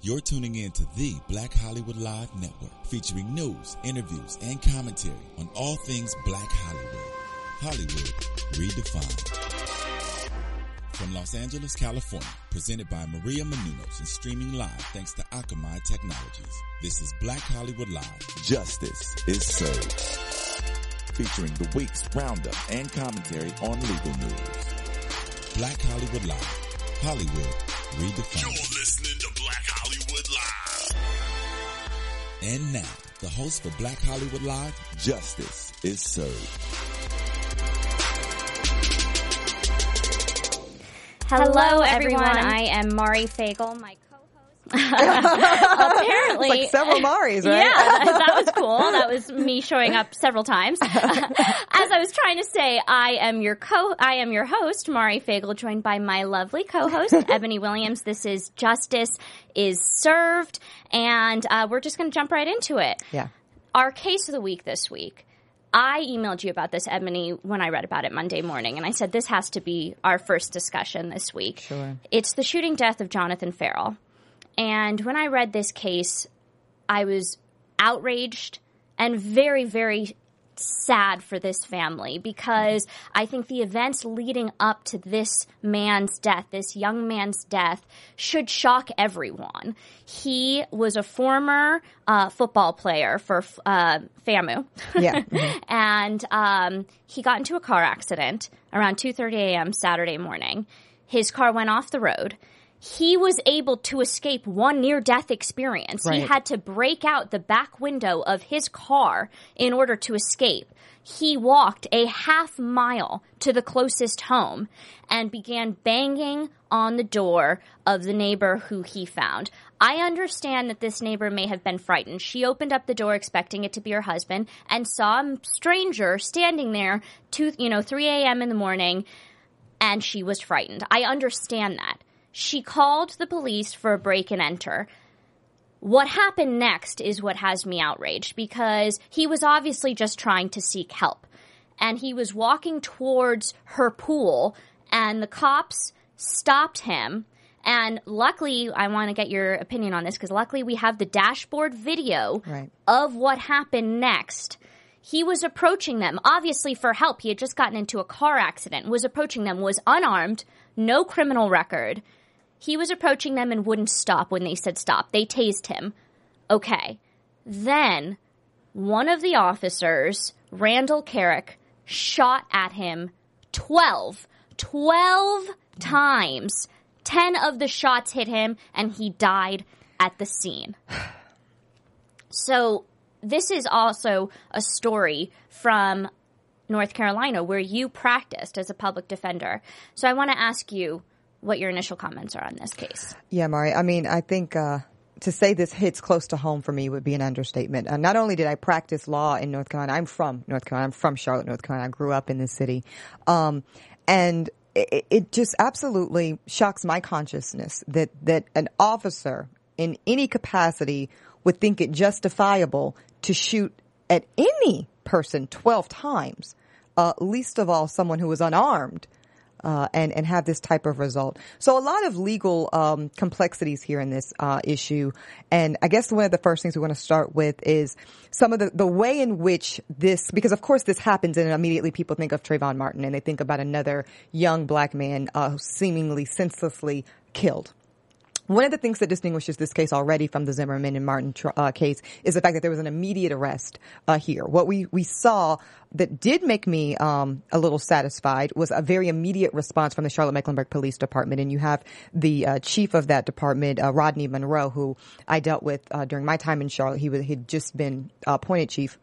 You're tuning in to the Black Hollywood Live Network, featuring news, interviews, and commentary on all things Black Hollywood. Hollywood redefined. From Los Angeles, California, presented by Maria Menounos and streaming live thanks to Akamai Technologies. This is Black Hollywood Live. Justice is served. Featuring the week's roundup and commentary on legal news. Black Hollywood Live. Hollywood redefined. You're listening to Black Hollywood Live. And now, the host for Black Hollywood Live, Justice is Served. Hello, everyone. I am Mari Fagel, my Apparently, like several Maris, right? Yeah, that was cool. That was me showing up several times. As I was trying to say, I am your co, I am your host, Mari Fagel, joined by my lovely co-host Ebony Williams. This is Justice is Served, and uh, we're just going to jump right into it. Yeah. Our case of the week this week. I emailed you about this, Ebony, when I read about it Monday morning, and I said this has to be our first discussion this week. Sure. It's the shooting death of Jonathan Ferrell. And when I read this case, I was outraged and very, very sad for this family because I think the events leading up to this man's death, this young man's death, should shock everyone. He was a former uh, football player for uh, FAMU. Yeah. Mm-hmm. and um, he got into a car accident around 2.30 a.m. Saturday morning. His car went off the road he was able to escape one near death experience. Right. He had to break out the back window of his car in order to escape. He walked a half mile to the closest home and began banging on the door of the neighbor who he found. I understand that this neighbor may have been frightened. She opened up the door expecting it to be her husband and saw a stranger standing there two, you know, 3 a.m. in the morning and she was frightened. I understand that. She called the police for a break and enter. What happened next is what has me outraged because he was obviously just trying to seek help. And he was walking towards her pool, and the cops stopped him. And luckily, I want to get your opinion on this because luckily we have the dashboard video Right. of what happened next. He was approaching them, obviously for help. He had just gotten into a car accident, was approaching them, was unarmed, no criminal record. He was approaching them and wouldn't stop when they said stop. They tased him. Okay. Then one of the officers, Randall Kerrick, shot at him 12, 12 times. 10 of the shots hit him and he died at the scene. So this is also a story from North Carolina where you practiced as a public defender. So I want to ask you what your initial comments are on this case. Yeah, Mari. I mean, I think uh, to say this hits close to home for me would be an understatement. Uh, not only did I practice law in North Carolina, I'm from North Carolina. I'm from Charlotte, North Carolina. I grew up in this city, um, and it, it just absolutely shocks my consciousness that that an officer in any capacity would think it justifiable to shoot at any person 12 times, uh, least of all someone who was unarmed. Uh, and and have this type of result. So a lot of legal um, complexities here in this uh, issue, and I guess one of the first things we want to start with is some of the the way in which this, because of course this happens, and immediately people think of Trayvon Martin, and they think about another young black man uh, seemingly senselessly killed. One of the things that distinguishes this case already from the Zimmerman and Martin uh, case is the fact that there was an immediate arrest uh, here. What we, we saw that did make me um, a little satisfied was a very immediate response from the Charlotte Mecklenburg Police Department. And you have the uh, chief of that department, uh, Rodney Monroe, who I dealt with uh, during my time in Charlotte. He he'd just been appointed chief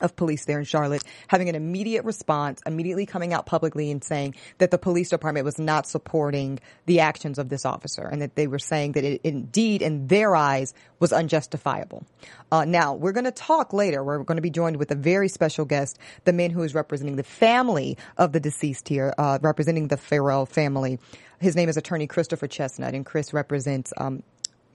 of police there in Charlotte having an immediate response, immediately coming out publicly and saying that the police department was not supporting the actions of this officer and that they were saying that it indeed, in their eyes, was unjustifiable. Uh, now, we're going to talk later. We're going to be joined with a very special guest, the man who is representing the family of the deceased here, uh, representing the Ferrell family. His name is attorney Christopher Chestnut, and Chris represents um,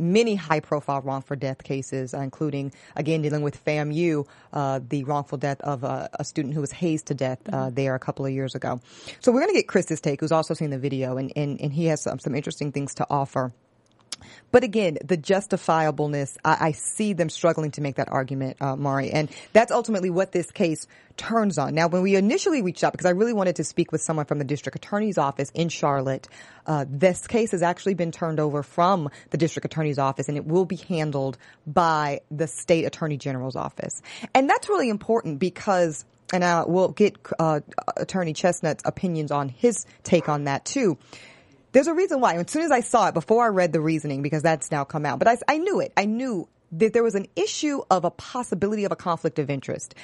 many high profile wrongful death cases, uh, including, again, dealing with FAMU, uh, the wrongful death of uh, a student who was hazed to death uh, there a couple of years ago. So we're going to get Chris's take, who's also seen the video, and, and, and he has some, some interesting things to offer. But again, the justifiableness, I, I see them struggling to make that argument, uh, Mari. And that's ultimately what this case turns on. Now, when we initially reached out, because I really wanted to speak with someone from the district attorney's office in Charlotte, uh, this case has actually been turned over from the district attorney's office and it will be handled by the state attorney general's office. And that's really important because and uh, we'll get uh, Attorney Chestnut's opinions on his take on that too. There's a reason why. As soon as I saw it, before I read the reasoning, because that's now come out, but I, I knew it. I knew that there was an issue of a possibility of a conflict of interest.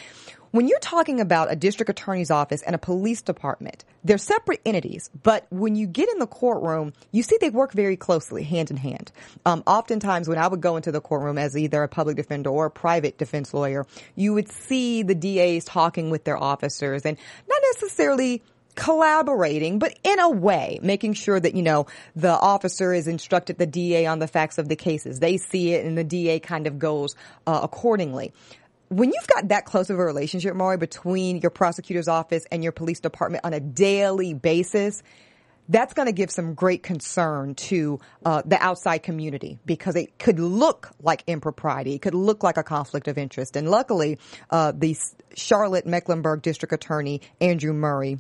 When you're talking about a district attorney's office and a police department, they're separate entities, but when you get in the courtroom, you see they work very closely, hand in hand. Um, oftentimes, when I would go into the courtroom as either a public defender or a private defense lawyer, you would see the DAs talking with their officers and not necessarily collaborating, but in a way, making sure that, you know, the officer is instructed the DA on the facts of the cases. They see it and the DA kind of goes uh, accordingly. When you've got that close of a relationship, Mari, between your prosecutor's office and your police department on a daily basis, that's going to give some great concern to uh, the outside community because it could look like impropriety. It could look like a conflict of interest. And luckily, uh, the Charlotte Mecklenburg District Attorney Andrew Murray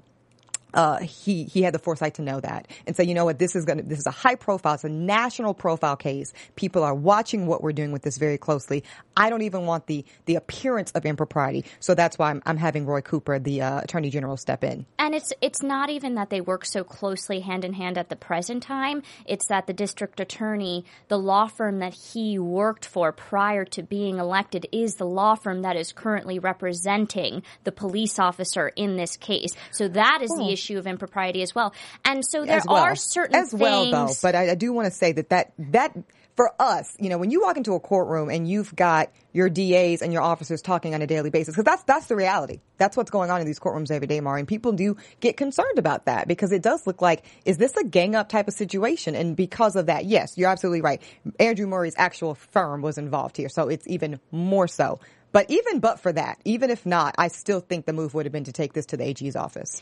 uh, he he had the foresight to know that and say, you know what, this is going to this is a high profile, it's a national profile case. People are watching what we're doing with this very closely. I don't even want the the appearance of impropriety, so that's why I'm, I'm having Roy Cooper, the uh, Attorney General, step in. And it's it's not even that they work so closely hand in hand at the present time. It's that the district attorney, the law firm that he worked for prior to being elected, is the law firm that is currently representing the police officer in this case. So that is the issue issue of impropriety as well. And so there well. are certain as things. well though. But I, I do want to say that that that for us, you know, when you walk into a courtroom and you've got your DAs and your officers talking on a daily basis, because that's that's the reality. That's what's going on in these courtrooms every day, Mari. And people do get concerned about that because it does look like is this a gang up type of situation? And because of that, yes, you're absolutely right. Andrew Murray's actual firm was involved here, so it's even more so. But even but for that, even if not, I still think the move would have been to take this to the AG's office.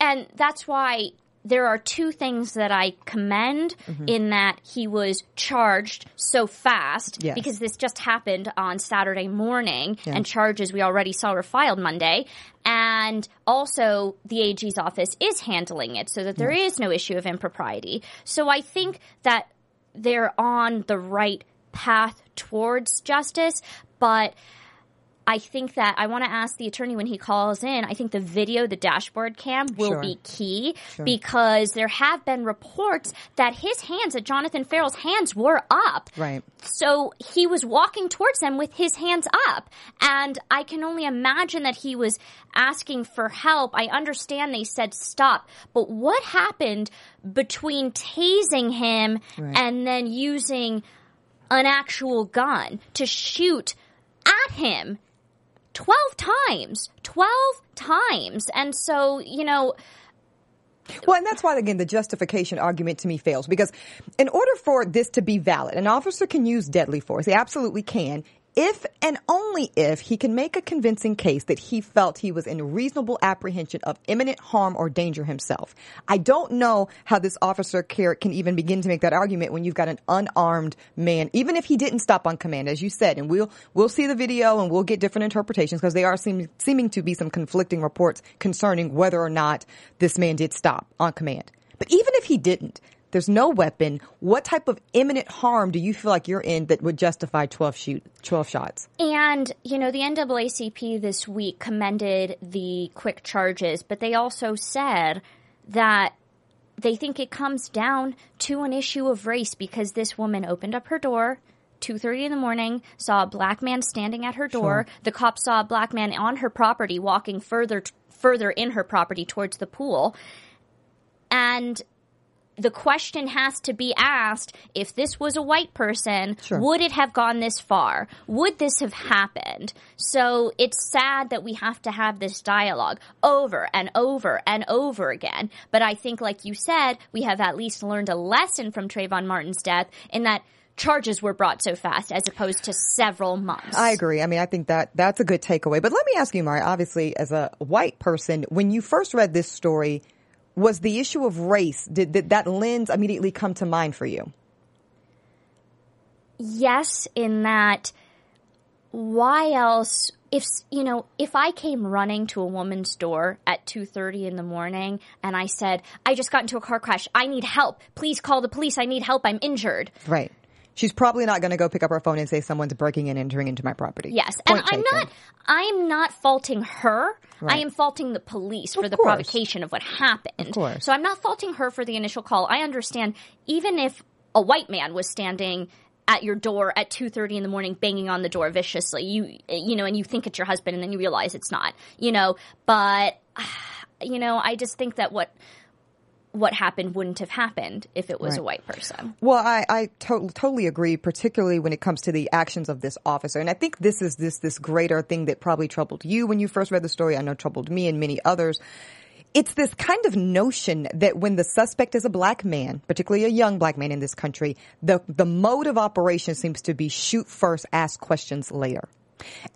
And that's why there are two things that I commend mm-hmm. in that he was charged so fast yes. because this just happened on Saturday morning yeah. and charges we already saw were filed Monday. And also the AG's office is handling it so that there is no issue of impropriety. So I think that they're on the right path towards justice, but I think that I want to ask the attorney when he calls in. I think the video, the dashboard cam, will sure. be key sure. because there have been reports that his hands, that Jonathan Ferrell's hands, were up. Right. So he was walking towards them with his hands up, and I can only imagine that he was asking for help. I understand they said stop, but what happened between tasing him right. and then using an actual gun to shoot at him 12 times. 12 times. And so, you know, well, and that's why, again, the justification argument to me fails because in order for this to be valid, an officer can use deadly force. He absolutely can if and only if he can make a convincing case that he felt he was in reasonable apprehension of imminent harm or danger himself. I don't know how this officer can even begin to make that argument when you've got an unarmed man, even if he didn't stop on command, as you said, and we'll, we'll see the video and we'll get different interpretations because they are seem, seeming to be some conflicting reports concerning whether or not this man did stop on command. But even if he didn't, there's no weapon. What type of imminent harm do you feel like you're in that would justify 12 shoot 12 shots? And, you know, the NAACP this week commended the quick charges, but they also said that they think it comes down to an issue of race because this woman opened up her door 2:30 in the morning, saw a black man standing at her door. Sure. The cops saw a black man on her property walking further further in her property towards the pool. And the question has to be asked if this was a white person, sure. would it have gone this far? Would this have happened? So it's sad that we have to have this dialogue over and over and over again. But I think, like you said, we have at least learned a lesson from Trayvon Martin's death in that charges were brought so fast as opposed to several months. I agree. I mean, I think that that's a good takeaway. But let me ask you, Mari, obviously, as a white person, when you first read this story, was the issue of race, did, did that lens immediately come to mind for you? yes, in that why else if you know if i came running to a woman's door at 2:30 in the morning and i said i just got into a car crash. I need help. Please call the police. I need help. I'm injured. Right. She's probably not going to go pick up her phone and say someone's breaking in and entering into my property. yes Point and i'm taken. not i'm not faulting her i am faulting the police for Of the course. provocation of what happened Of course. so i'm not faulting her for the initial call i understand even if a white man was standing at your door at 2:30 in the morning banging on the door viciously you you know and you think it's your husband and then you realize it's not you know but you know i just think that what what happened wouldn't have happened if it was a white person Well, I, I to- totally agree, particularly when it comes to the actions of this officer. And I think this is this this greater thing that probably troubled you when you first read the story. I know troubled me and many others. It's this kind of notion that when the suspect is a black man, particularly a young black man in this country, the the mode of operation seems to be shoot first, ask questions later.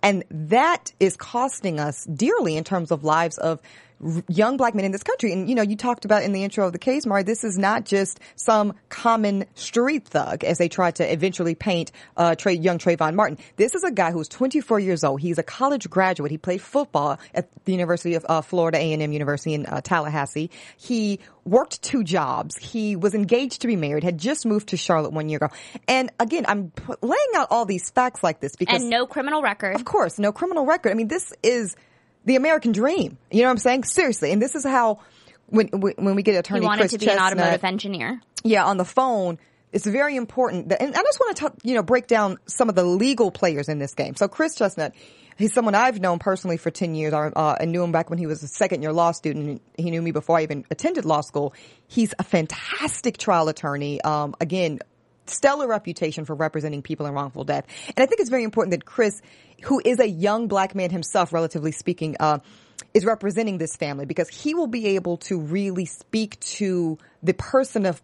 And that is costing us dearly in terms of lives of young black men in this country. And, you know, you talked about in the intro of the case, Mari, this is not just some common street thug as they tried to eventually paint uh, Trey, young Trayvon Martin. This is a guy who's 24 years old. He's a college graduate. He played football at the University of uh, Florida A&M University in uh, Tallahassee. He worked two jobs. He was engaged to be married, had just moved to Charlotte one year ago. And again, I'm p- laying out all these facts like this because and no criminal record of course, no criminal record. I mean, this is the American dream. You know what I'm saying? Seriously. And this is how when when we get he attorney wanted Chris to be an automotive engineer yeah, on the phone. It's very important that, and I just want to, talk, you know, break down some of the legal players in this game. So Chris Chestnut, he's someone I've known personally for 10 years. I, uh, I knew him back when he was a second year law student. He knew me before I even attended law school. He's a fantastic trial attorney. Um, again, stellar reputation for representing people in wrongful death. And I think it's very important that Chris, who is a young black man himself, relatively speaking, uh, is representing this family because he will be able to really speak to the person of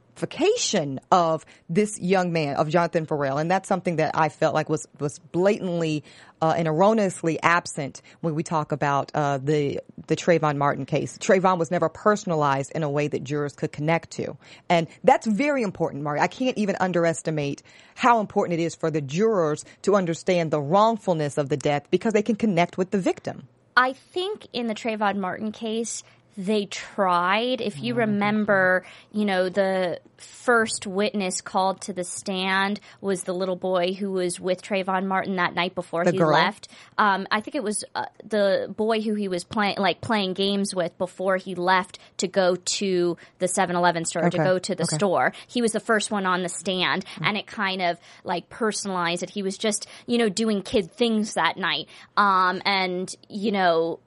this young man, of Jonathan Ferrell. And that's something that I felt like was, was blatantly uh, and erroneously absent when we talk about uh, the the Trayvon Martin case. Trayvon was never personalized in a way that jurors could connect to, and that's very important, Mari. I can't even underestimate how important it is for the jurors to understand the wrongfulness of the death because they can connect with the victim. I think in the Trayvon Martin case, they tried. If you remember, you know, the first witness called to the stand was the little boy who was with Trayvon Martin that night before The he girl? left. Um, I think it was uh, the boy who he was playing, like playing games with before he left to go to the 7-Eleven store, to go to the Okay. store. He was the first one on the stand, and it kind of like personalized it. He was just, you know, doing kid things that night. Um, and you know,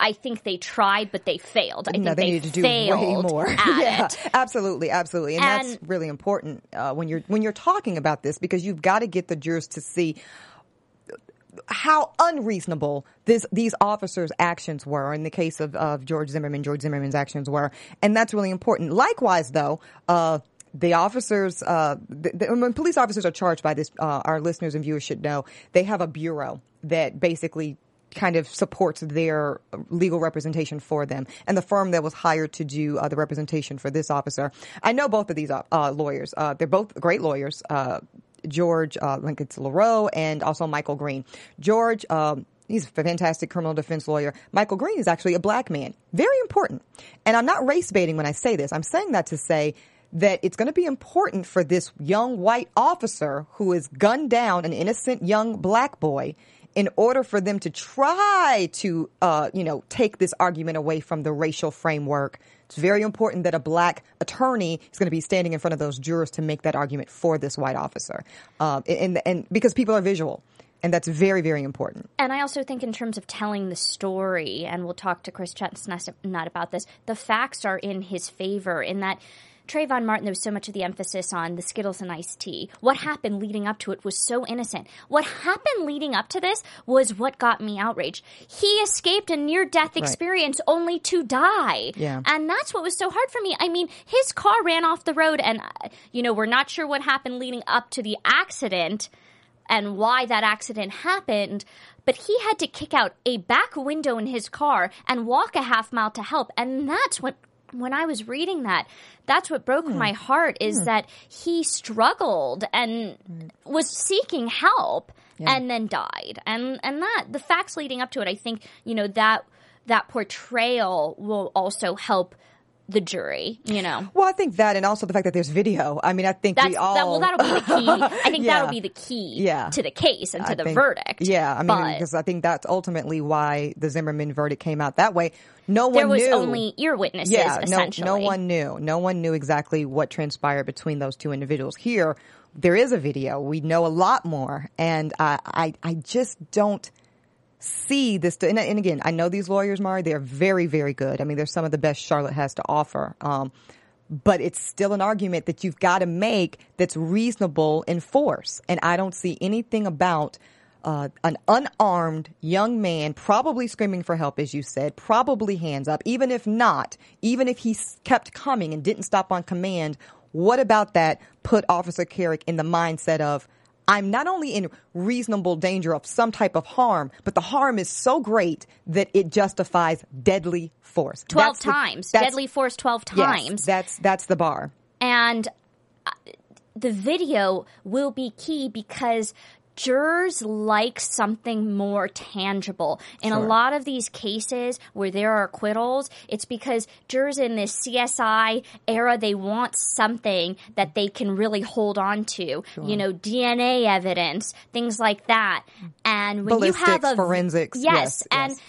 I think they tried, but they failed. I think no, they, needed to do failed way more. yeah, it. absolutely, absolutely, and, that's really important uh, when you're when you're talking about this because you've got to get the jurors to see how unreasonable this these officers' actions were in the case of, of George Zimmerman. George Zimmerman's actions were, and that's really important. Likewise, though. Uh, the officers, uh, the, the, when police officers are charged by this, uh, our listeners and viewers should know they have a bureau that basically kind of supports their legal representation for them. And the firm that was hired to do uh, the representation for this officer, I know both of these uh, uh, lawyers. Uh, they're both great lawyers. Uh, George uh, Lincoln LaRoe and also Michael Green. George, um, he's a fantastic criminal defense lawyer. Michael Green is actually a black man. Very important. And I'm not race baiting when I say this. I'm saying that to say that it's going to be important for this young white officer who has gunned down an innocent young black boy in order for them to try to, uh, you know, take this argument away from the racial framework. It's very important that a black attorney is going to be standing in front of those jurors to make that argument for this white officer, um, and, and because people are visual, and that's very, very important. And I also think, in terms of telling the story, and we'll talk to Chris Chestnut about this, the facts are in his favor in that Trayvon Martin, there was so much of the emphasis on the Skittles and iced tea. What happened leading up to it was so innocent. What happened leading up to this was what got me outraged. He escaped a near death experience only to die. Yeah. And that's what was so hard for me. I mean, his car ran off the road, and, uh, you know, we're not sure what happened leading up to the accident and why that accident happened, but he had to kick out a back window in his car and walk a half mile to help. And that's what when I was reading that, that's what broke hmm. my heart is hmm. that he struggled and hmm. was seeking help and then died. And and that the facts leading up to it, I think, you know, that that portrayal will also help the jury, you know. Well, I think that, and also the fact that there's video. I mean, I think That's we all. that, well that'll be the key. I think Yeah. that'll be the key Yeah. to the case and to I the think- verdict. Yeah, I mean, But- because I think that's ultimately why the Zimmerman verdict came out that way. No one there was knew. only ear witnesses yeah, no, essentially. no one knew. No one knew exactly what transpired between those two individuals. Here, there is a video. We know a lot more, and I, I, I just don't see this. And, and again, I know these lawyers, Mari. They're very, very good. I mean, they're some of the best Charlotte has to offer. Um, but it's still an argument that you've got to make that's reasonable in force. And I don't see anything about uh, an unarmed young man, probably screaming for help, as you said, probably hands up. Even if not, even if he kept coming and didn't stop on command, what about that put Officer Kerrick in the mindset of, I'm not only in reasonable danger of some type of harm, but the harm is so great that it justifies deadly force. 12 That's times. that's- Deadly force 12 yes, times. that's that's the bar. and uh, the video will be key because jurors like something more tangible. In a lot of these cases where there are acquittals, it's because jurors in this CSI era, they want something that they can really hold on to. You know, DNA evidence, things like that. And when you have Ballistics, a forensics, yes, yes, and yes.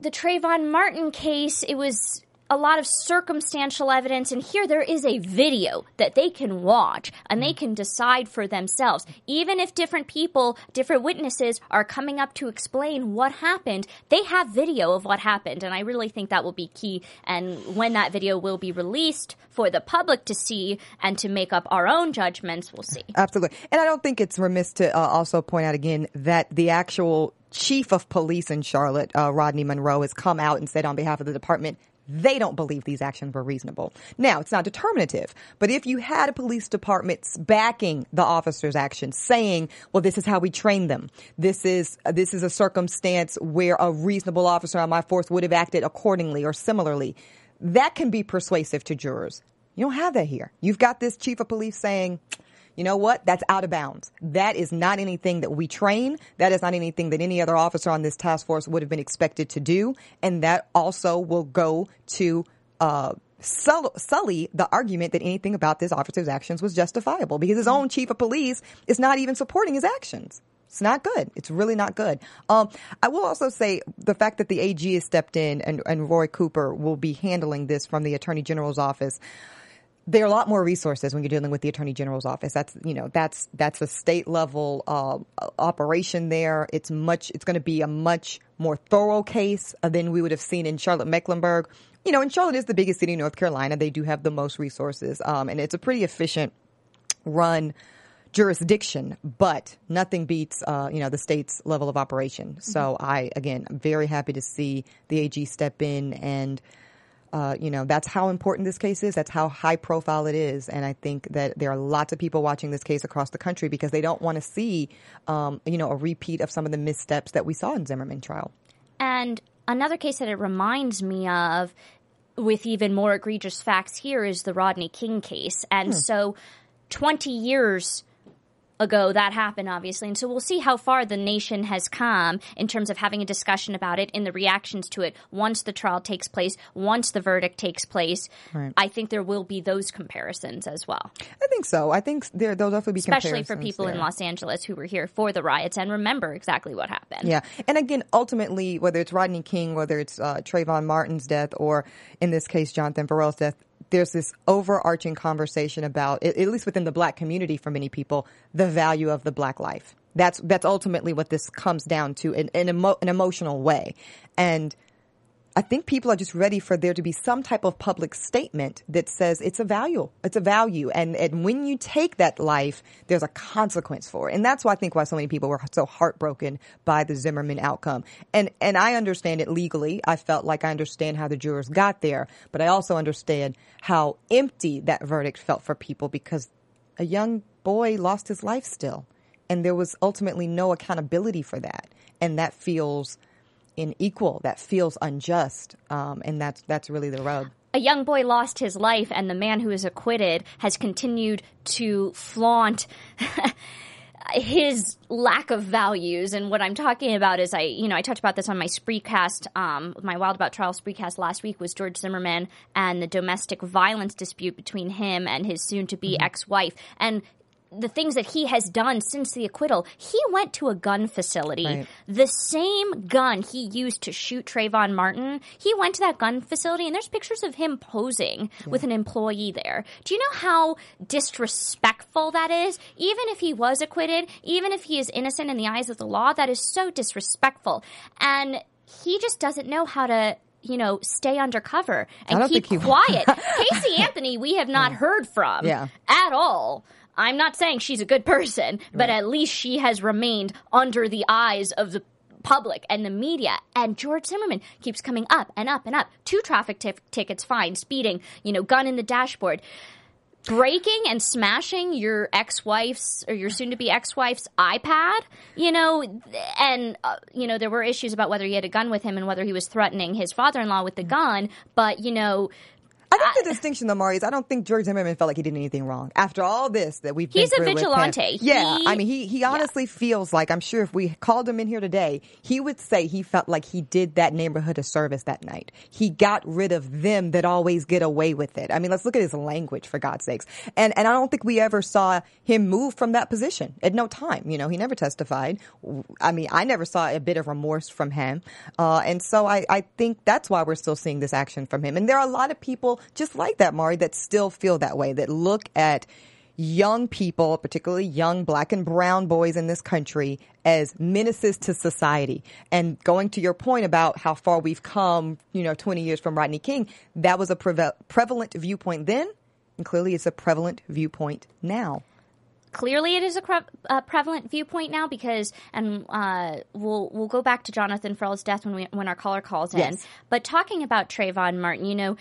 the Trayvon Martin case, it was a lot of circumstantial evidence, and here there is a video that they can watch and they can decide for themselves. Even if different people, different witnesses are coming up to explain what happened, they have video of what happened, and I really think that will be key. And when that video will be released for the public to see and to make up our own judgments, we'll see. Absolutely. And I don't think it's remiss to uh, also point out again that the actual chief of police in Charlotte, uh, Rodney Monroe, has come out and said on behalf of the department, they don't believe these actions were reasonable. Now, it's not determinative, but if you had a police department backing the officer's actions, saying, well, this is how we train them. This is, this is a circumstance where a reasonable officer on my force would have acted accordingly or similarly. That can be persuasive to jurors. You don't have that here. You've got this chief of police saying, you know what? That's out of bounds. That is not anything that we train. That is not anything that any other officer on this task force would have been expected to do. And that also will go to, uh, sully the argument that anything about this officer's actions was justifiable because his own chief of police is not even supporting his actions. It's not good. It's really not good. Um, I will also say the fact that the AG has stepped in and, and Roy Cooper will be handling this from the Attorney General's office there are a lot more resources when you're dealing with the attorney general's office. That's you know that's that's a state level uh, operation there. It's much. It's going to be a much more thorough case than we would have seen in Charlotte Mecklenburg. You know, and Charlotte is the biggest city in North Carolina. They do have the most resources, um, and it's a pretty efficient run jurisdiction, but nothing beats, uh, you know, the state's level of operation. So I, again, I'm very happy to see the AG step in and, uh, you know, that's how important this case is. That's how high profile it is. And I think that there are lots of people watching this case across the country because they don't want to see, um, you know, a repeat of some of the missteps that we saw in Zimmerman trial. And another case that it reminds me of, with even more egregious facts here, is the Rodney King case. And so, 20 years ago that happened obviously and so we'll see how far the nation has come in terms of having a discussion about it and the reactions to it once the trial takes place once the verdict takes place Right. i think there will be those comparisons as well I think so. I think there, there'll definitely be comparisons, especially for people in los angeles who were here for the riots and remember exactly what happened Yeah. And again, ultimately, whether it's Rodney King, whether it's uh, Trayvon Martin's death, or in this case, Jonathan Burrell's death, there's this overarching conversation about, at least within the black community for many people, the value of the black life. That's, that's ultimately what this comes down to in, in emo- an emotional way. And I think people are just ready for there to be some type of public statement that says it's a value. It's a value. And, and when you take that life, there's a consequence for it. And that's why I think why so many people were so heartbroken by the Zimmerman outcome. And, and I understand it legally. I felt like I understand how the jurors got there, but I also understand how empty that verdict felt for people because a young boy lost his life still. And there was ultimately no accountability for that. And that feels unequal. That feels unjust, um, and that's that's really the rub. a young boy lost his life, and the man who is acquitted has continued to flaunt. his lack of values and what I'm talking about is I you know I talked about this on my Spreecast um my Wild About Trial Spreecast last week was George Zimmerman and the domestic violence dispute between him and his soon to be ex-wife and the things that he has done since the acquittal, he went to a gun facility. Right. The same gun he used to shoot Trayvon Martin, he went to that gun facility and there's pictures of him posing with an employee there. Do you know how disrespectful that is? Even if he was acquitted, even if he is innocent in the eyes of the law, that is so disrespectful. And he just doesn't know how to you know, stay undercover and keep quiet. Casey Anthony, we have not heard from Yeah. at all. I'm not saying she's a good person, but at least she has remained under the eyes of the public and the media. And George Zimmerman keeps coming up and up and up. Two traffic tif- tickets, fine, speeding, you know, gun in the dashboard. Breaking and smashing your ex-wife's or your soon-to-be ex-wife's iPad, you know, and uh, you know there were issues about whether he had a gun with him and whether he was threatening his father-in-law with the gun. But you know, I think the distinction, though, Mari, is I don't think George Zimmerman felt like he did anything wrong. After all this that we've He's a been through with him. vigilante. Yeah, He- I mean, he he honestly feels like I'm sure if we called him in here today, he would say he felt like he did that neighborhood a service that night. He got rid of them that always get away with it. I mean, let's look at his language for God's sakes. And and I don't think we ever saw him move from that position at no time. You know, he never testified. I mean, I never saw a bit of remorse from him. Uh, and so I, I think that's why we're still seeing this action from him. And there are a lot of people just like that, Mari, that still feel that way, that look at young people, particularly young black and brown boys in this country, as menaces to society. And going to your point about how far we've come, you know, 20 years from Rodney King, that was a prevalent viewpoint then, and clearly it's a prevalent viewpoint now. clearly it is a cre- uh, prevalent viewpoint now because and uh, we'll we'll go back to Jonathan Ferrell's death when we when our caller calls in. Yes. But talking about Trayvon Martin, you know.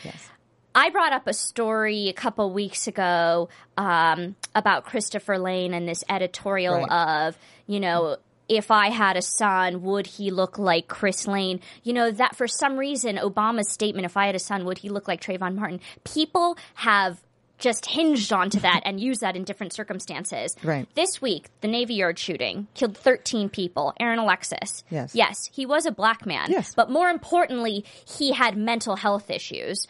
I brought up a story a couple weeks ago um, about Christopher Lane and this editorial Right. of, you know, if I had a son, would he look like Chris Lane? You know, that for some reason, Obama's statement, if I had a son, would he look like Trayvon Martin? People have just hinged onto that and used that in different circumstances. Right. This week, the Navy Yard shooting killed 13 people. Aaron Alexis. Yes. Yes, he was a black man. Yes. But more importantly, he had mental health issues.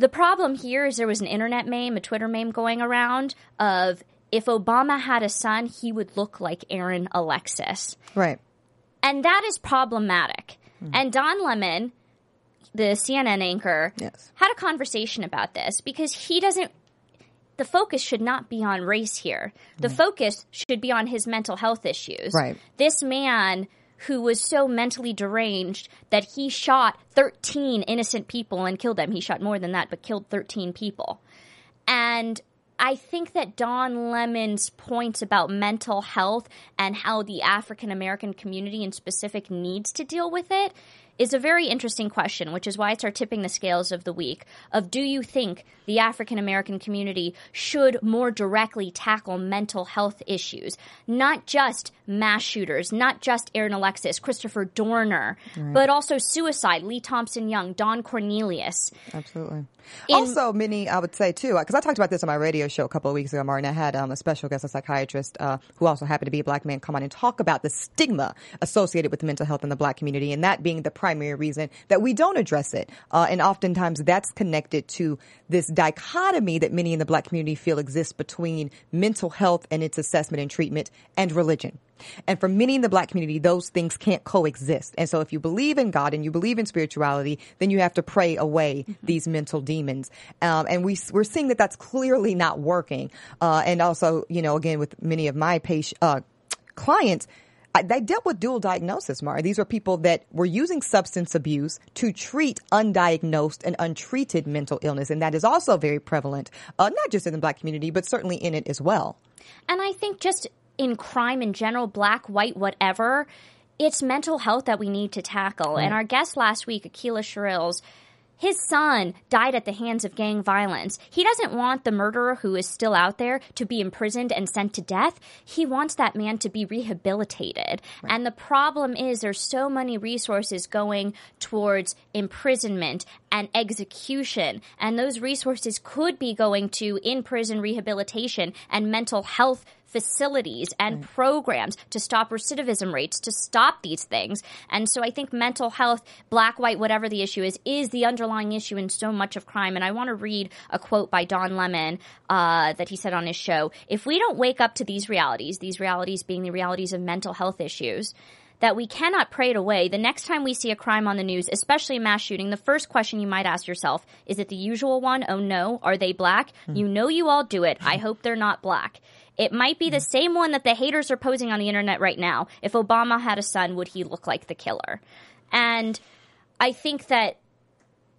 The problem here is there was an internet meme, a Twitter meme going around of if Obama had a son, he would look like Aaron Alexis. Right. And that is problematic. Hmm. And Don Lemon, the CNN anchor, Yes. had a conversation about this because he doesn't. The focus should not be on race here. The focus should be on his mental health issues. Right. This man who was so mentally deranged that he shot 13 innocent people and killed them. He shot more than that, but killed 13 people. And I think that Don Lemon's points about mental health and how the African American community in specific needs to deal with it is a very interesting question, which is why it's our tipping the scales of the week. Of do you think the African American community should more directly tackle mental health issues, not just mass shooters, not just Aaron Alexis, Christopher Dorner, but also suicide, Lee Thompson Young, Don Cornelius. Absolutely. In- also, many, I would say too, because I talked about this on my radio show a couple of weeks ago, Martin. I had um, a special guest, a psychiatrist, uh, who also happened to be a black man, come on and talk about the stigma associated with mental health in the black community, and that being the primary reason that we don't address it. Uh, and oftentimes, that's connected to this dichotomy that many in the black community feel exists between mental health and its assessment and treatment and religion. And for many in the black community, those things can't coexist. And so if you believe in God and you believe in spirituality, then you have to pray away these mental demons. Um, and we, we're seeing that that's clearly not working. Uh, and also, you know, again, with many of my patient, uh, clients, they dealt with dual diagnosis, Mara. These are people that were using substance abuse to treat undiagnosed and untreated mental illness. And that is also very prevalent, uh, not just in the black community, but certainly in it as well. And I think just in crime in general, black, white, whatever, it's mental health that we need to tackle. And our guest last week, Akila Shirills, his son died at the hands of gang violence. He doesn't want the murderer who is still out there to be imprisoned and sent to death. He wants that man to be rehabilitated. Right. And the problem is there's so many resources going towards imprisonment and execution. And those resources could be going to in prison rehabilitation and mental health facilities and programs to stop recidivism rates, to stop these things. And so I think mental health, black, white, whatever the issue is, is the underlying issue in so much of crime. And I want to read a quote by Don Lemon uh, that he said on his show. If we don't wake up to these realities, these realities being the realities of mental health issues, that we cannot pray it away. The next time we see a crime on the news, especially a mass shooting, the first question you might ask yourself, is it the usual one? Oh no. Are they black? Mm. You know you all do it. I hope they're not black. It might be the same one that the haters are posing on the internet right now. If Obama had a son, would he look like the killer? And I think that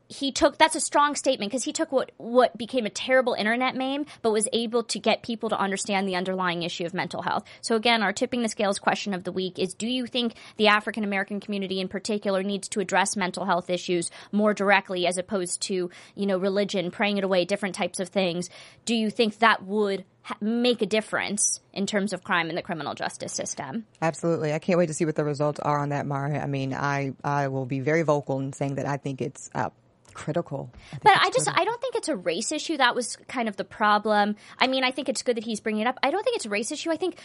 he took that's a strong statement because he took what what became a terrible internet meme but was able to get people to understand the underlying issue of mental health so again our tipping the scales question of the week is do you think the african american community in particular needs to address mental health issues more directly as opposed to you know religion praying it away different types of things do you think that would ha- make a difference in terms of crime in the criminal justice system. Absolutely. I can't wait to see what the results are on that, Mara. I mean, I, I will be very vocal in saying that I think it's uh, critical. I but I just critical. I don't think it's a race issue. That was kind of the problem. I mean, I think it's good that he's bringing it up. I don't think it's a race issue. I think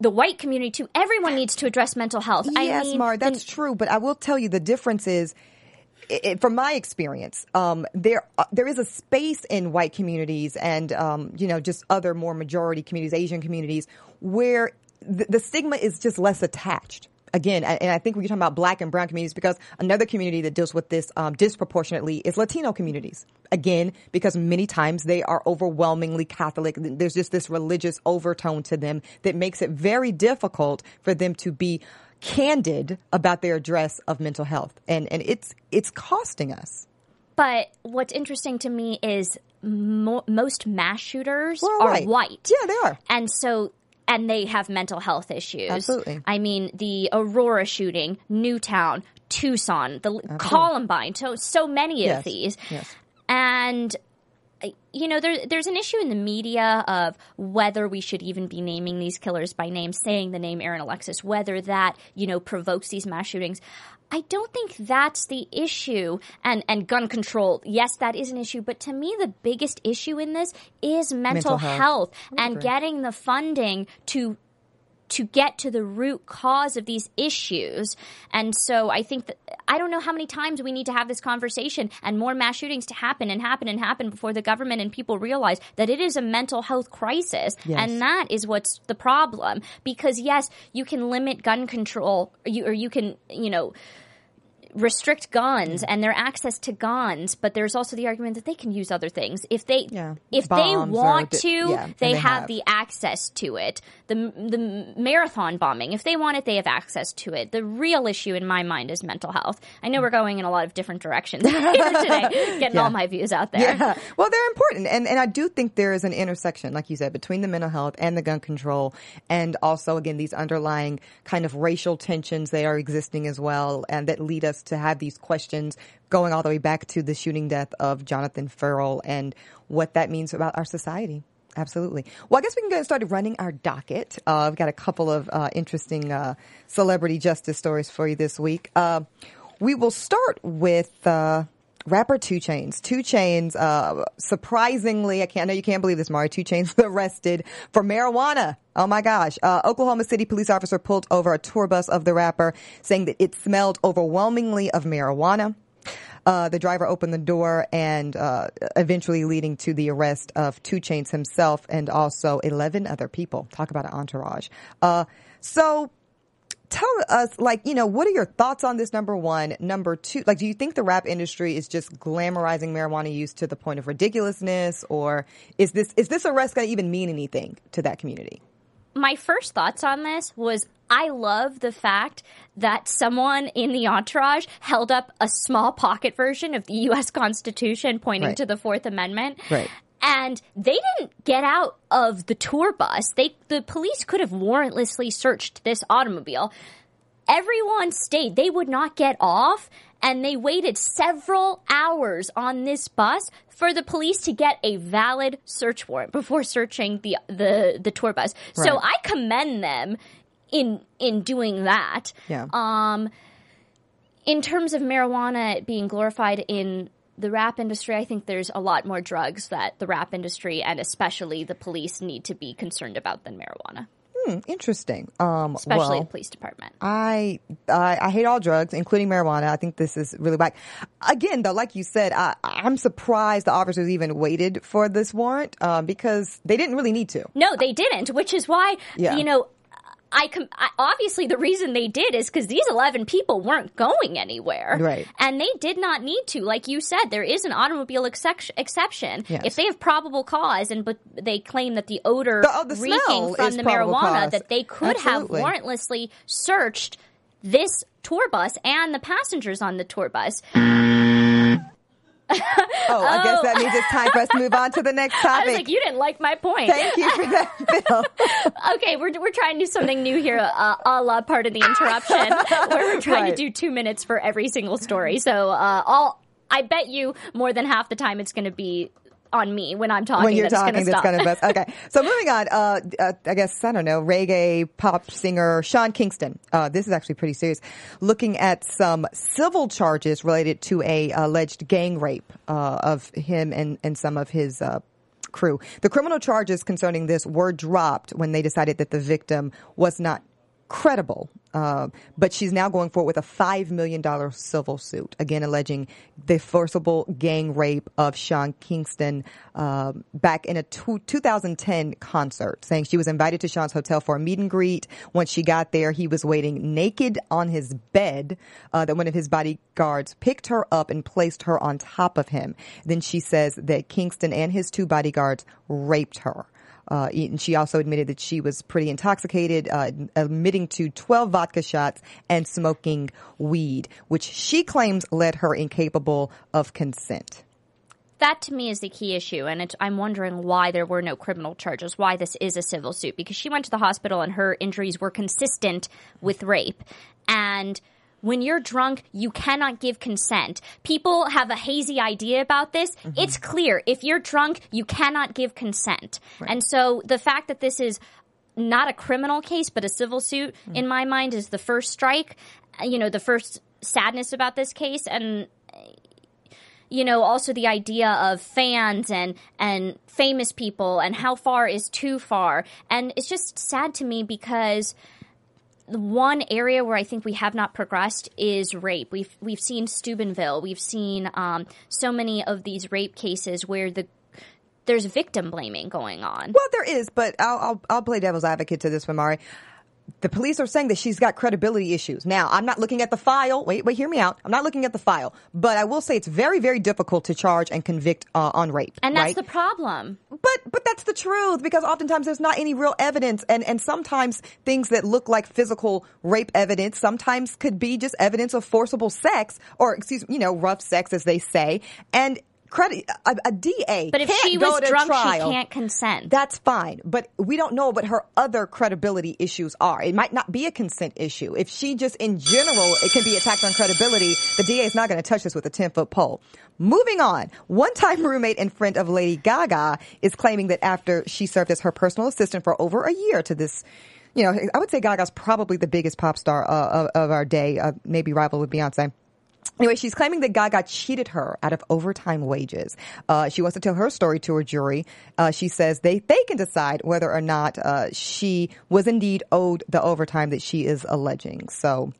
the white community too. Everyone needs to address mental health. Yes, I mean, Mar, that's the, true. But I will tell you the difference is. It, from my experience, um, there uh, there is a space in white communities and um, you know just other more majority communities, Asian communities, where the, the stigma is just less attached again, and I think you're talking about black and brown communities, because another community that deals with this um, disproportionately is Latino communities. Again, because many times they are overwhelmingly Catholic. There's just this religious overtone to them that makes it very difficult for them to be candid about their address of mental health. And, and it's, it's costing us. But what's interesting to me is mo- most mass shooters well, are right. white. Yeah, they are. And so and they have mental health issues. Absolutely. I mean, the Aurora shooting, Newtown, Tucson, the Absolutely. Columbine, so, so many yes. of these. Yes. And you know, there, there's an issue in the media of whether we should even be naming these killers by name, saying the name Aaron Alexis, whether that, you know, provokes these mass shootings. I don't think that's the issue. And and gun control, yes, that is an issue. But to me, the biggest issue in this is mental, mental health, health. and getting the funding to to get to the root cause of these issues. And so I think that I don't know how many times we need to have this conversation and more mass shootings to happen and happen and happen before the government and people realize that it is a mental health crisis. Yes. And that is what's the problem. Because yes, you can limit gun control or you, or you can, you know, restrict guns mm-hmm. and their access to guns, but there's also the argument that they can use other things if they yeah. if Bombs they want to, yeah, they, they have, have. the access to it. The the marathon bombing, if they want it, they have access to it. The real issue in my mind is mental health. I know mm. we're going in a lot of different directions here today, getting Yeah. all my views out there. Yeah. Well, they're important. And, and I do think there is an intersection, like you said, between the mental health and the gun control. And also, again, these underlying kind of racial tensions, they are existing as well. And that lead us to have these questions going all the way back to the shooting death of Jonathan Ferrell and what that means about our society. Absolutely. Well, I guess we can get started running our docket. Uh, I've got a couple of uh, interesting uh, celebrity justice stories for you this week. Uh, we will start with uh, rapper 2 Chainz. 2 Chainz, uh, surprisingly, I can't know you can't believe this, Mari. 2 Chainz arrested for marijuana. Oh my gosh. Uh, Oklahoma City police officer pulled over a tour bus of the rapper, saying that it smelled overwhelmingly of marijuana. Uh, the driver opened the door and uh, eventually leading to the arrest of 2 Chainz himself and also 11 other people. Talk about an entourage. Uh, so tell us, like, you know, what are your thoughts on this? Number one, number two, like, do you think the rap industry is just glamorizing marijuana use to the point of ridiculousness, or is this is this arrest going to even mean anything to that community? my first thoughts on this was I love the fact that someone in the entourage held up a small pocket version of the U.S. Constitution pointing Right. to the Fourth Amendment. Right. And they didn't get out of the tour bus. They the police could have warrantlessly searched this automobile. Everyone stayed. They would not get off. and they waited several hours on this bus for the police to get a valid search warrant before searching the the the tour bus. So I commend them in in doing that. Yeah. Um, in terms of marijuana being glorified in the rap industry, I think there's a lot more drugs that the rap industry and especially the police need to be concerned about than marijuana, Interesting. Um, especially well, the police department. I, I I hate all drugs, including marijuana. I think this is really bad. Again, though, like you said, I, I'm surprised the officers even waited for this warrant um, because they didn't really need to. No, they didn't, which is why, Yeah. you know, I, com- I obviously the reason they did is because these 11 people weren't going anywhere. Right. And they did not need to. Like you said, there is an automobile excep- exception. Yes. If they have probable cause and but they claim that the odor The- oh, the reeking from the marijuana, cause. that they could Absolutely. have warrantlessly searched this tour bus and the passengers on the tour bus. Oh, I guess that means it's time for us to move on to the next I topic. was like, you didn't like my point. Thank you for that, Bill. okay, we're, we're trying to do something new here, uh, a la part of the interruption, where we're trying Right. to do two minutes for every single story. So, uh, all I bet you more than half the time it's going to be on me when I'm talking. when you're talking, that's going to best. Okay, so moving on. Uh, uh, I guess I don't know reggae pop singer Sean Kingston. Uh, this is actually pretty serious. Looking at some civil charges related to a alleged gang rape uh, of him and and some of his. Uh, crew. The criminal charges concerning this were dropped when they decided that the victim was not credible. Uh, but she's now going forward with a $5 million civil suit, again alleging the forcible gang rape of Sean Kingston um back in a two, 2010 concert, saying she was invited to Sean's hotel for a meet and greet. Once she got there, he was waiting naked on his bed. Uh, that one of his bodyguards picked her up and placed her on top of him. Then she says that Kingston and his two bodyguards raped her. Uh, and she also admitted that she was pretty intoxicated, uh, admitting to 12 vodka shots and smoking weed, which she claims led her incapable of consent. That to me is the key issue, and I'm wondering why there were no criminal charges, why this is a civil suit, because she went to the hospital and her injuries were consistent with rape. And when you're drunk, you cannot give consent. People have a hazy idea about this. Mm-hmm. It's clear. If you're drunk, you cannot give consent. And so the fact that this is not a criminal case, but a civil suit, hmm. in my mind, is the first strike. You know, the first sadness about this case. And you know also the idea of fans and and famous people and how far is too far and it's just sad to me because one area where I think we have not progressed is rape. We've we've seen Steubenville. We've seen um, so many of these rape cases where the there's victim blaming going on. Well, there is, but I'll, I'll, I'll play devil's advocate to this one, Mari. The police are saying that she's got credibility issues. Now, I'm not looking at the file. Wait, wait, hear me out. I'm not looking at the file, but I will say it's very, very difficult to charge and convict uh, on rape. and that's right? the problem. But but that's the truth because oftentimes there's not any real evidence and and sometimes things that look like physical rape evidence sometimes could be just evidence of forcible sex or excuse you know rough sex as they say and credit a, a DA But if can't she was drunk, trial. she can't consent. That's fine, but we don't know what her other credibility issues are. It might not be a consent issue. If she just in general, it can be attacked on credibility, the DA is not going to touch this with a 10 foot pole. Moving on, one time roommate and friend of Lady Gaga is claiming that after she served as her personal assistant for over a year to this you know, I would say Gaga's probably the biggest pop star uh, of, of our day, uh, maybe rival with Beyonce. Anyway, she's claiming that Gaga cheated her out of overtime wages. Uh, she wants to tell her story to her jury. Uh, she says they, they can decide whether or not uh, she was indeed owed the overtime that she is alleging. So,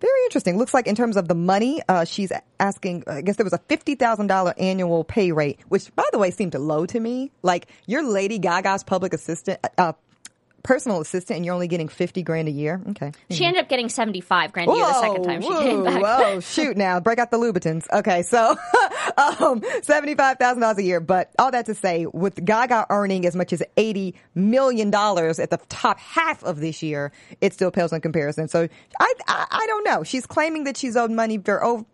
very interesting. Looks like in terms of the money, uh, she's asking, I guess there was a $50,000 annual pay rate, which by the way seemed low to me. Like, you're Lady Gaga's public assistant, uh, personal assistant and you're only getting 50 grand a year. Okay. She ended up getting 75 grand a year the second time she came back. Whoa, shoot now. Break out the Louboutins. Okay, so um, $75,000 a year. But all that to say, with Gaga earning as much as $80 million at the top half of this year, it still pales in comparison. So I, I, I don't know. She's claiming that she's owed money for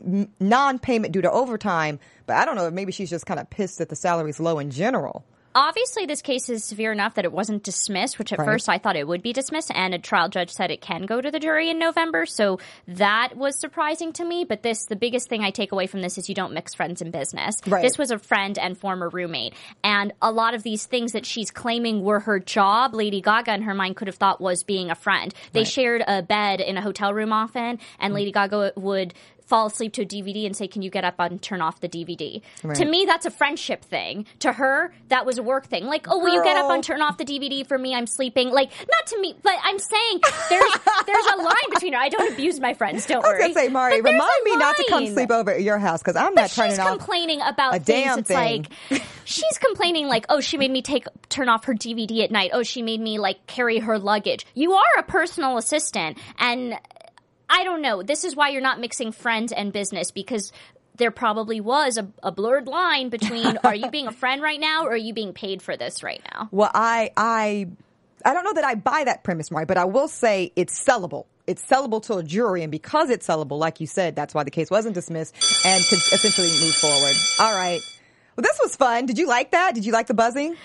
non payment due to overtime, but I don't know. Maybe she's just kind of pissed that the salary's low in general. Obviously this case is severe enough that it wasn't dismissed, which at Right. first I thought it would be dismissed, and a trial judge said it can go to the jury in November. So that was surprising to me. But this, the biggest thing I take away from this is you don't mix friends and business. Right. This was a friend and former roommate, and a lot of these things that she's claiming were her job, Lady Gaga in her mind could have thought was being a friend. They shared a bed in a hotel room often, and Lady Gaga would fall asleep to a DVD and say, "Can you get up and turn off the DVD?" To me, that's a friendship thing. To her, that was a work thing. Like, "Oh, will you get up and turn off the DVD for me? I'm sleeping." Like, not to me, but I'm saying there's there's a line between her. I don't abuse my friends. Don't I was worry. gonna say, Mari, remind me not to come sleep over at your house because I'm not But turning she's off. complaining about a things. damn it's thing. like she's complaining like, oh, she made me take turn off her DVD at night. Oh, she made me like carry her luggage. You are a personal assistant, and I don't know. This is why you're not mixing friends and business because. There probably was a, a blurred line between are you being a friend right now or are you being paid for this right now? Well, I, I, I don't know that I buy that premise, Mari, but I will say it's sellable. It's sellable to a jury, and because it's sellable, like you said, that's why the case wasn't dismissed and could essentially move forward. All right. Well, this was fun. Did you like that? Did you like the buzzing?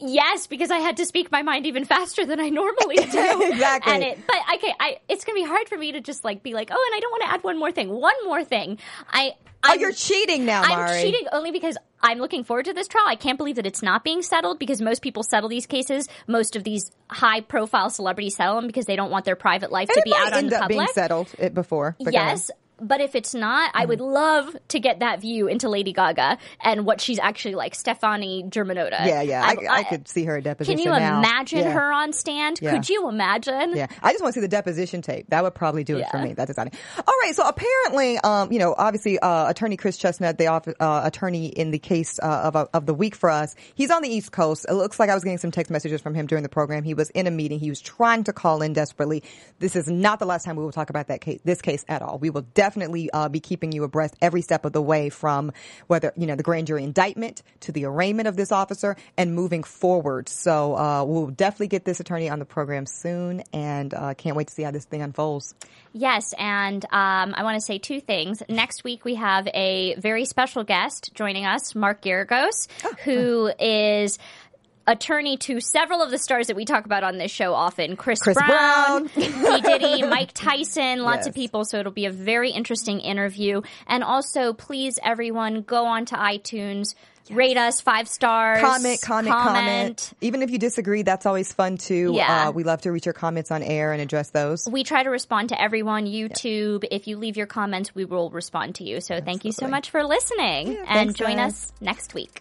Yes, because I had to speak my mind even faster than I normally do. Exactly. And it, but okay, I it's gonna be hard for me to just like be like, oh, and I don't want to add one more thing. One more thing. I. Oh, I'm, you're cheating now, I'm Mari. cheating only because I'm looking forward to this trial. I can't believe that it's not being settled because most people settle these cases. Most of these high profile celebrities settle them because they don't want their private life And to be out on end the up public. being settled it before. go ahead. Yes. But if it's not, I would love to get that view into Lady Gaga and what she's actually like, Stefani Germanotta. Yeah, yeah. I, I- I, could see her at deposition. Can you now. imagine Yeah. her on stand? Yeah. Could you imagine? Yeah, I just want to see the deposition tape. That would probably do it for me. That's exciting. All right, so apparently, um, you know, obviously, uh, Attorney Chris Chestnut, the off- uh, attorney in the case uh, of of the week for us, he's on the East Coast. It looks like I was getting some text messages from him during the program. He was in a meeting. He was trying to call in desperately. This is not the last time we will talk about that case, this case at all. We will definitely uh, be keeping you abreast every step of the way from whether you know the grand jury indictment to the arraignment of this officer and moving forward. So uh, we'll definitely get this attorney on the program soon, and uh, can't wait to see how this thing unfolds. Yes, and um, I want to say two things. Next week we have a very special guest joining us, Mark Geragos, Oh, who is attorney to several of the stars that we talk about on this show often. Chris, Chris Brown, Brown. Diddy, Mike Tyson, lots of people. So it'll be a very interesting interview. And also, please, everyone, go on to iTunes, rate us five stars, Comment, comment, comment, Even if you disagree, that's always fun too. Yeah. Uh, we love to read your comments on air and address those. We try to respond to everyone. YouTube, if you leave your comments, we will respond to you. So thank you so much for listening and thanks, join guys. us next week.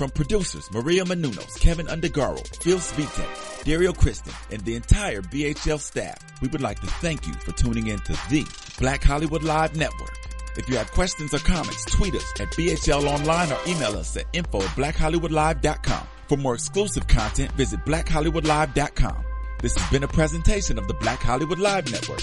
From producers Maria Menounos, Kevin Undergaro, Phil Svitek, Dario Kristen, and the entire BHL staff, we would like to thank you for tuning in to the Black Hollywood Live Network. If you have questions or comments, tweet us at BHL Online or email us at info at blackhollywoodlive.com. For more exclusive content, visit blackhollywoodlive.com. This has been a presentation of the Black Hollywood Live Network.